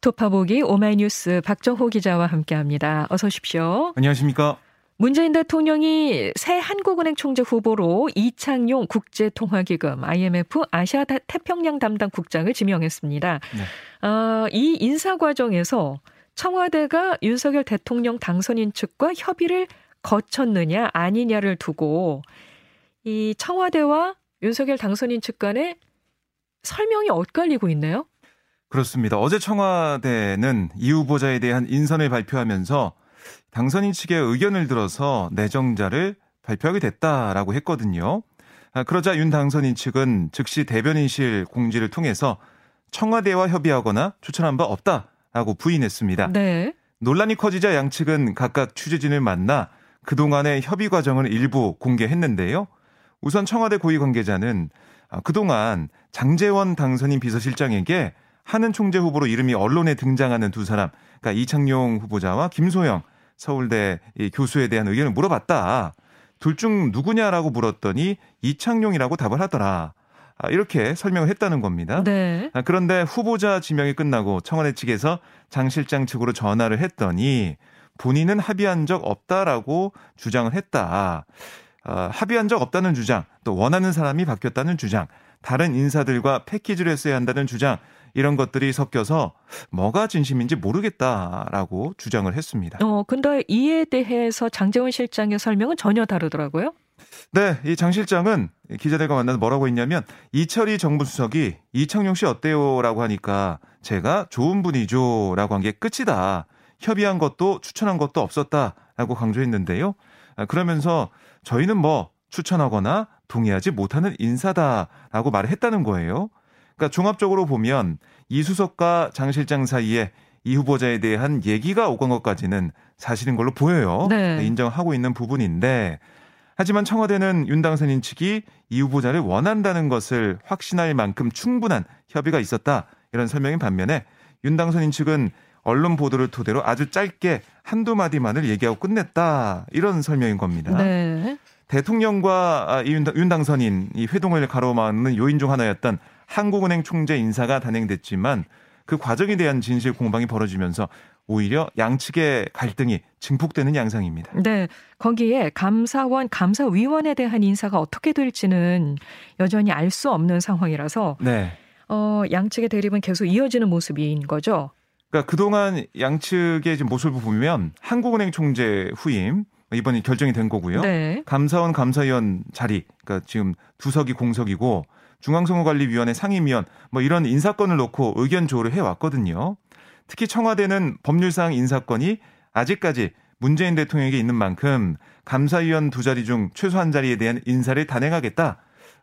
스토파보기 오마이뉴스 박정호 기자와 함께합니다. 어서 오십시오. 안녕하십니까? 문재인 대통령이 새 한국은행 총재 후보로 이창용 국제통화기금 IMF 아시아 태평양 담당 국장을 지명했습니다. 네. 어, 이 인사 과정에서 청와대가 윤석열 대통령 당선인 측과 협의를 거쳤느냐 아니냐를 두고 이 청와대와 윤석열 당선인 측 간에 설명이 엇갈리고 있네요. 그렇습니다. 어제 청와대는 이 후보자에 대한 인선을 발표하면서 당선인 측의 의견을 들어서 내정자를 발표하게 됐다라고 했거든요. 아, 그러자 윤 당선인 측은 즉시 대변인실 공지를 통해서 청와대와 협의하거나 추천한 바 없다라고 부인했습니다. 네. 논란이 커지자 양측은 각각 취재진을 만나 그동안의 협의 과정을 일부 공개했는데요. 우선 청와대 고위 관계자는 아, 그동안 장재원 당선인 비서실장에게 하는 총재 후보로 이름이 언론에 등장하는 두 사람, 그러니까 이창용 후보자와 김소영 서울대 교수에 대한 의견을 물어봤다. 둘 중 누구냐라고 물었더니 이창용이라고 답을 하더라. 아, 이렇게 설명을 했다는 겁니다. 네. 아, 그런데 후보자 지명이 끝나고 청와대 측에서 장 실장 측으로 전화를 했더니 본인은 합의한 적 없다라고 주장을 했다. 어, 합의한 적 없다는 주장, 또 원하는 사람이 바뀌었다는 주장, 다른 인사들과 패키지를 했어야 한다는 주장, 이런 것들이 섞여서 뭐가 진심인지 모르겠다라고 주장을 했습니다. 어, 근데 이에 대해서 장재원 실장의 설명은 전혀 다르더라고요. 네, 이 장 실장은 기자들과 만나서 뭐라고 했냐면 이철희 정부 수석이 이창용 씨 어때요라고 하니까 제가 좋은 분이죠라고 한 게 끝이다. 협의한 것도 추천한 것도 없었다라고 강조했는데요. 아, 그러면서 저희는 뭐 추천하거나 동의하지 못하는 인사다라고 말을 했다는 거예요. 그러니까 종합적으로 보면 이 수석과 장 실장 사이에 이 후보자에 대한 얘기가 오간 것까지는 사실인 걸로 보여요. 네. 인정하고 있는 부분인데 하지만 청와대는 윤 당선인 측이 이 후보자를 원한다는 것을 확신할 만큼 충분한 협의가 있었다. 이런 설명인 반면에 윤 당선인 측은 언론 보도를 토대로 아주 짧게 한두 마디만을 얘기하고 끝냈다. 이런 설명인 겁니다. 네. 대통령과 아, 윤 당선인 이 회동을 가로막는 요인 중 하나였던 한국은행 총재 인사가 단행됐지만 그 과정에 대한 진실 공방이 벌어지면서 오히려 양측의 갈등이 증폭되는 양상입니다. 네. 거기에 감사원, 감사위원에 대한 인사가 어떻게 될지는 여전히 알 수 없는 상황이라서 네. 어, 양측의 대립은 계속 이어지는 모습인 거죠. 그러니까 그동안 양측의 지금 모습을 보면 한국은행 총재 후임 이번에 결정이 된 거고요. 네. 감사원 감사위원 자리, 그러니까 지금 두석이 공석이고 중앙선거관리위원회 상임위원 뭐 이런 인사권을 놓고 의견 조율을 해왔거든요. 특히 청와대는 법률상 인사권이 아직까지 문재인 대통령에게 있는 만큼 감사위원 두 자리 중 최소 한 자리에 대한 인사를 단행하겠다.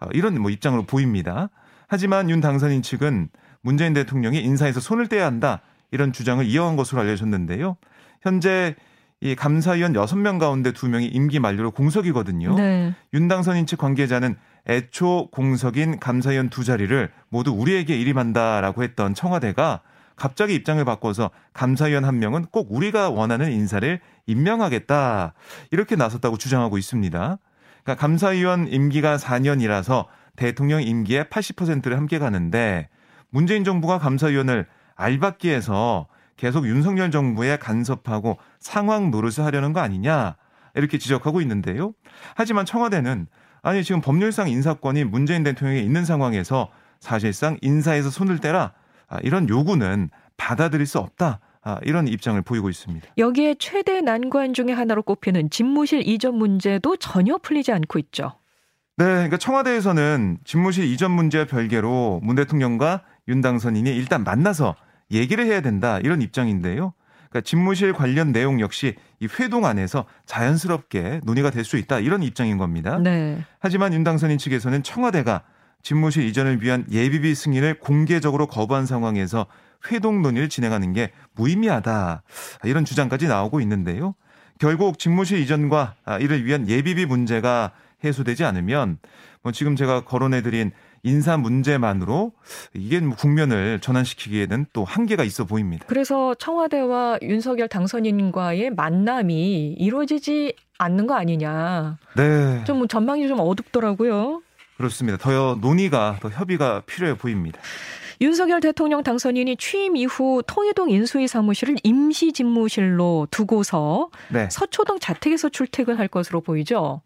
어, 이런 뭐 입장으로 보입니다. 하지만 윤 당선인 측은 문재인 대통령이 인사에서 손을 떼야 한다. 이런 주장을 이어간 것으로 알려졌는데요. 현재 이 감사위원 6명 가운데 2명이 임기 만료로 공석이거든요. 네. 윤 당선인 측 관계자는 애초 공석인 감사위원 두 자리를 모두 우리에게 일임한다라고 했던 청와대가 갑자기 입장을 바꿔서 감사위원 한 명은 꼭 우리가 원하는 인사를 임명하겠다 이렇게 나섰다고 주장하고 있습니다. 그러니까 감사위원 임기가 4년이라서 대통령 임기의 80%를 함께 가는데 문재인 정부가 감사위원을 알박기에서 계속 윤석열 정부에 간섭하고 상황 노릇을 하려는 거 아니냐 이렇게 지적하고 있는데요. 하지만 청와대는 아니 지금 법률상 인사권이 문재인 대통령에 있는 상황에서 사실상 인사에서 손을 떼라 아, 이런 요구는 받아들일 수 없다. 아, 이런 입장을 보이고 있습니다. 여기에 최대 난관 중의 하나로 꼽히는 집무실 이전 문제도 전혀 풀리지 않고 있죠. 네, 그러니까 청와대에서는 집무실 이전 문제와 별개로 문 대통령과 윤 당선인이 일단 만나서 얘기를 해야 된다 이런 입장인데요. 그러니까 집무실 관련 내용 역시 이 회동 안에서 자연스럽게 논의가 될 수 있다 이런 입장인 겁니다. 네. 하지만 윤 당선인 측에서는 청와대가 집무실 이전을 위한 예비비 승인을 공개적으로 거부한 상황에서 회동 논의를 진행하는 게 무의미하다 이런 주장까지 나오고 있는데요. 결국 집무실 이전과 이를 위한 예비비 문제가 해소되지 않으면 뭐 지금 제가 거론해드린 인사 문제만으로 이게 뭐 국면을 전환시키기에는 또 한계가 있어 보입니다. 그래서 청와대와 윤석열 당선인과의 만남이 이루어지지 않는 거 아니냐. 네. 좀 전망이 좀 어둡더라고요. 그렇습니다. 더 논의가 더 협의가 필요해 보입니다. 윤석열 대통령 당선인이 취임 이후 통일동 인수위 사무실을 임시 집무실로 두고서 네. 서초동 자택에서 출퇴근할 것으로 보이죠.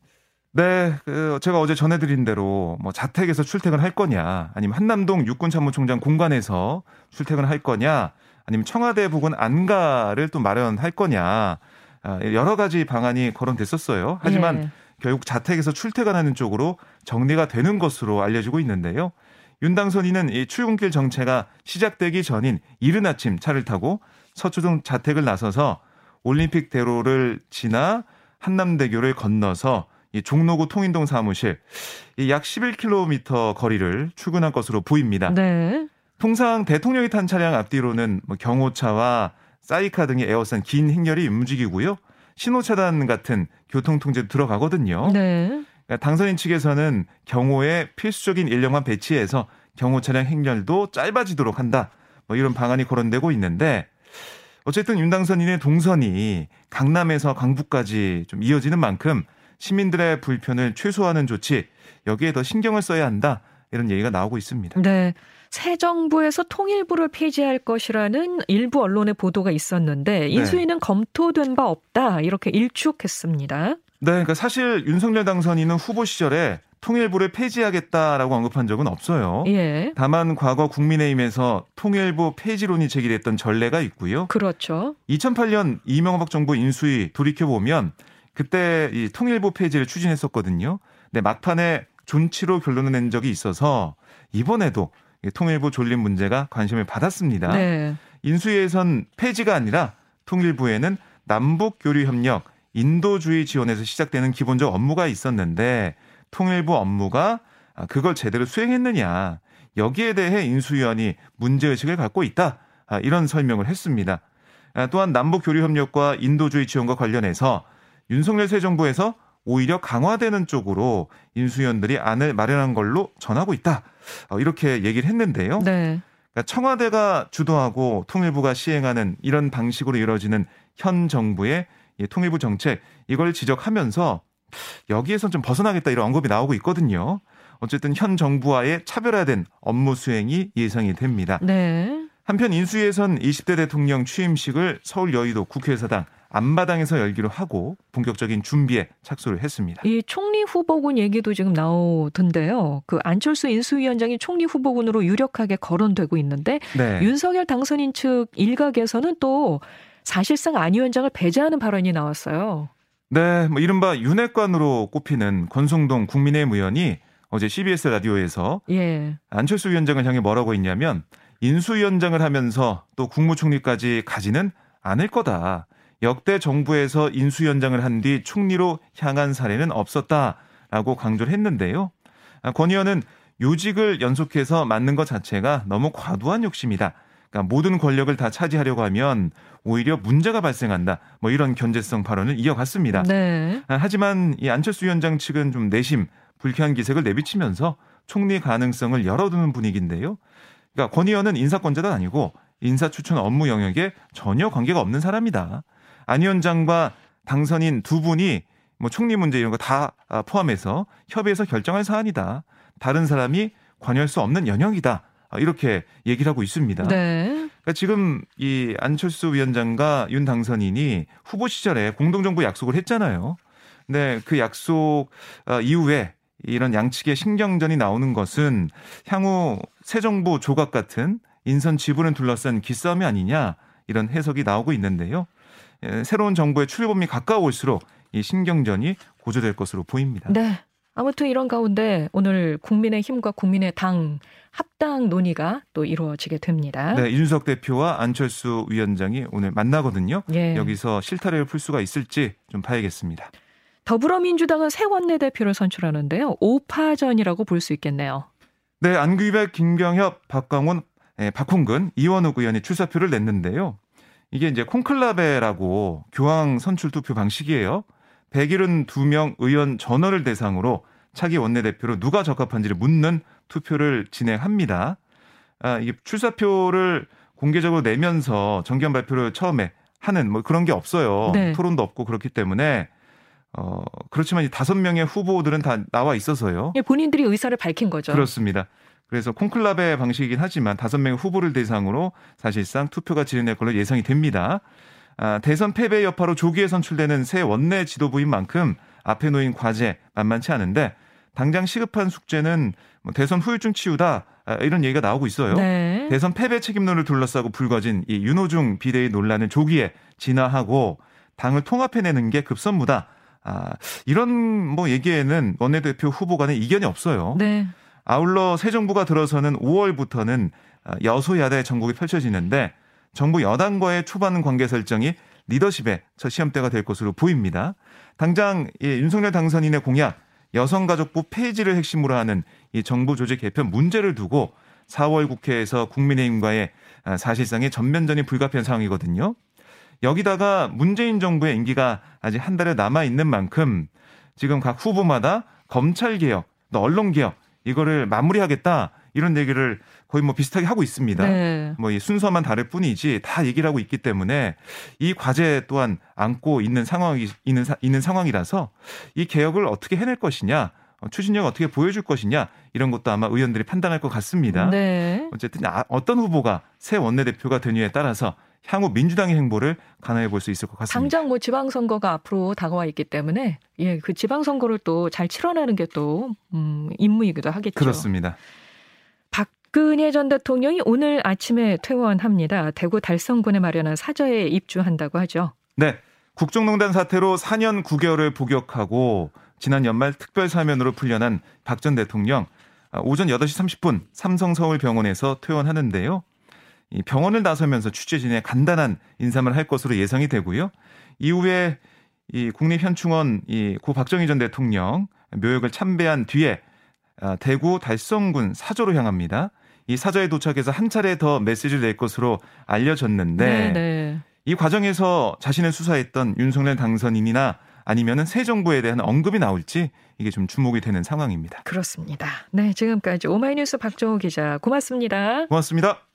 네, 그 제가 어제 전해드린 대로 뭐 자택에서 출퇴근할 거냐, 아니면 한남동 육군참모총장 공간에서 출퇴근할 거냐, 아니면 청와대 부근 안가를 또 마련할 거냐, 아, 여러 가지 방안이 거론됐었어요. 하지만 네. 결국 자택에서 출퇴근하는 쪽으로 정리가 되는 것으로 알려지고 있는데요. 윤 당선인은 이 출근길 정체가 시작되기 전인 이른 아침 차를 타고 서초동 자택을 나서서 올림픽 대로를 지나 한남대교를 건너서 이 종로구 통인동 사무실 약 11km 거리를 출근한 것으로 보입니다. 네. 통상 대통령이 탄 차량 앞뒤로는 뭐 경호차와 사이카 등의 에어싼 긴 행렬이 움직이고요. 신호 차단 같은 교통 통제도 들어가거든요. 네. 그러니까 당선인 측에서는 경호에 필수적인 인력만 배치해서 경호 차량 행렬도 짧아지도록 한다. 뭐 이런 방안이 거론되고 있는데 어쨌든 윤 당선인의 동선이 강남에서 강북까지 좀 이어지는 만큼 시민들의 불편을 최소화하는 조치 여기에 더 신경을 써야 한다. 이런 얘기가 나오고 있습니다. 네. 새 정부에서 통일부를 폐지할 것이라는 일부 언론의 보도가 있었는데 네. 인수위는 네. 검토된 바 없다. 이렇게 일축했습니다. 네, 그러니까 사실 윤석열 당선인은 후보 시절에 통일부를 폐지하겠다라고 언급한 적은 없어요. 예. 다만 과거 국민의힘에서 통일부 폐지론이 제기됐던 전례가 있고요. 그렇죠. 2008년 이명박 정부 인수위 돌이켜 보면 그때 이 통일부 폐지를 추진했었거든요. 근데 막판에 존치로 결론을 낸 적이 있어서 이번에도 통일부 존립 문제가 관심을 받았습니다. 네. 인수위에선 폐지가 아니라 통일부에는 남북 교류 협력 인도주의 지원에서 시작되는 기본적 업무가 있었는데 통일부 업무가 그걸 제대로 수행했느냐 여기에 대해 인수위원이 문제의식을 갖고 있다 아, 이런 설명을 했습니다. 아, 또한 남북 교류 협력과 인도주의 지원과 관련해서 윤석열 새 정부에서 오히려 강화되는 쪽으로 인수위원들이 안을 마련한 걸로 전하고 있다. 어, 이렇게 얘기를 했는데요. 네. 그러니까 청와대가 주도하고 통일부가 시행하는 이런 방식으로 이루어지는 현 정부의 통일부 정책 이걸 지적하면서 여기에선 좀 벗어나겠다 이런 언급이 나오고 있거든요. 어쨌든 현 정부와의 차별화된 업무 수행이 예상이 됩니다. 네. 한편 인수위에선 20대 대통령 취임식을 서울 여의도 국회의사당 앞마당에서 열기로 하고 본격적인 준비에 착수를 했습니다. 이 총리 후보군 얘기도 지금 나오던데요. 그 안철수 인수위원장이 총리 후보군으로 유력하게 거론되고 있는데 네. 윤석열 당선인 측 일각에서는 또 사실상 안 위원장을 배제하는 발언이 나왔어요. 네, 뭐 이른바 윤핵관으로 꼽히는 권성동 국민의힘 의원이 어제 CBS 라디오에서 예. 안철수 위원장을 향해 뭐라고 했냐면 인수위원장을 하면서 또 국무총리까지 가지는 않을 거다. 역대 정부에서 인수위원장을 한 뒤 총리로 향한 사례는 없었다라고 강조를 했는데요. 권 의원은 요직을 연속해서 맡는 것 자체가 너무 과도한 욕심이다. 그러니까 모든 권력을 다 차지하려고 하면 오히려 문제가 발생한다. 뭐 이런 견제성 발언을 이어갔습니다. 네. 아, 하지만 이 안철수 위원장 측은 좀 내심 불쾌한 기색을 내비치면서 총리 가능성을 열어두는 분위기인데요. 그러니까 권 의원은 인사권자도 아니고 인사 추천 업무 영역에 전혀 관계가 없는 사람이다. 안 위원장과 당선인 두 분이 뭐 총리 문제 이런 거 다 포함해서 협의해서 결정할 사안이다. 다른 사람이 관여할 수 없는 영역이다. 아, 이렇게 얘기를 하고 있습니다. 네. 그러니까 지금 이 안철수 위원장과 윤 당선인이 후보 시절에 공동정부 약속을 했잖아요. 근데 그 약속 어, 이후에 이런 양측의 신경전이 나오는 것은 향후 새 정부 조각 같은 인선 지분을 둘러싼 기싸움이 아니냐 이런 해석이 나오고 있는데요. 예, 새로운 정부의 출범이 가까워올수록 이 신경전이 고조될 것으로 보입니다. 네. 아무튼 이런 가운데 오늘 국민의 힘과 국민의 당 합당 논의가 또 이루어지게 됩니다. 네, 이준석 대표와 안철수 위원장이 오늘 만나거든요. 예. 여기서 실타래를 풀 수가 있을지 좀 봐야겠습니다. 더불어민주당은 새 원내대표를 선출하는데요. 5파전이라고 볼 수 있겠네요. 네, 안규백, 김경협, 박광훈, 예, 박홍근, 이원욱 의원이 출사표를 냈는데요. 이게 이제 콩클라베라고 교황 선출 투표 방식이에요. 172명 의원 전원을 대상으로 차기 원내대표로 누가 적합한지를 묻는 투표를 진행합니다. 아, 이게 출사표를 공개적으로 내면서 정견 발표를 처음에 하는 뭐 그런 게 없어요. 네. 토론도 없고 그렇기 때문에 어, 그렇지만 이 다섯 명의 후보들은 다 나와 있어서요. 예, 본인들이 의사를 밝힌 거죠. 그렇습니다. 그래서 콘클라베 방식이긴 하지만 다섯 명의 후보를 대상으로 사실상 투표가 진행될 걸로 예상이 됩니다. 아, 대선 패배 여파로 조기에 선출되는 새 원내 지도부인 만큼 앞에 놓인 과제 만만치 않은데 당장 시급한 숙제는 뭐 대선 후유증 치유다 아, 이런 얘기가 나오고 있어요. 네. 대선 패배 책임론을 둘러싸고 불거진 이 윤호중 비대위 논란을 조기에 진화하고 당을 통합해내는 게 급선무다. 아, 이런 뭐 얘기에는 원내대표 후보 간에 이견이 없어요. 네. 아울러 새 정부가 들어서는 5월부터는 여소야대 전국이 펼쳐지는데 정부 여당과의 초반 관계 설정이 리더십의 첫 시험대가 될 것으로 보입니다. 당장 이 윤석열 당선인의 공약 여성가족부 폐지를 핵심으로 하는 이 정부 조직 개편 문제를 두고 4월 국회에서 국민의힘과의 사실상의 전면전이 불가피한 상황이거든요. 여기다가 문재인 정부의 임기가 아직 한 달에 남아 있는 만큼 지금 각 후보마다 검찰 개혁, 또 언론 개혁 이거를 마무리하겠다 이런 얘기를 거의 뭐 비슷하게 하고 있습니다. 네. 뭐이 순서만 다를 뿐이지 다 얘기를 하고 있기 때문에 이 과제 또한 안고 있는 상황이 있는 있는 상황이라서 이 개혁을 어떻게 해낼 것이냐 어, 추진력 어떻게 보여줄 것이냐 이런 것도 아마 의원들이 판단할 것 같습니다. 네. 어쨌든 아, 어떤 후보가 새 원내대표가 되느냐에 따라서 향후 민주당의 행보를 가늠해 볼 수 있을 것 같습니다. 당장 뭐 지방선거가 앞으로 다가와 있기 때문에 예, 그 지방선거를 또 잘 치러내는 게또 음, 임무이기도 하겠죠. 그렇습니다. 박근혜 전 대통령이 오늘 아침에 퇴원합니다. 대구 달성군에 마련한 사저에 입주한다고 하죠. 네. 국정농단 사태로 4년 9개월을 복역하고 지난 연말 특별 사면으로 풀려난 박 전 대통령 아, 오전 8시 30분 삼성서울병원에서 퇴원하는데요. 이 병원을 나서면서 취재진의 간단한 인사를 할 것으로 예상이 되고요. 이후에 이 국립현충원 이고 박정희 전 대통령 묘역을 참배한 뒤에 아, 대구 달성군 사저로 향합니다. 이 사저에 도착해서 한 차례 더 메시지를 낼 것으로 알려졌는데 네네. 네. 이 과정에서 자신을 수사했던 윤석열 당선인이나 아니면은 새 정부에 대한 언급이 나올지 이게 좀 주목이 되는 상황입니다. 그렇습니다. 네, 지금까지 오마이뉴스 박정호 기자 고맙습니다. 고맙습니다.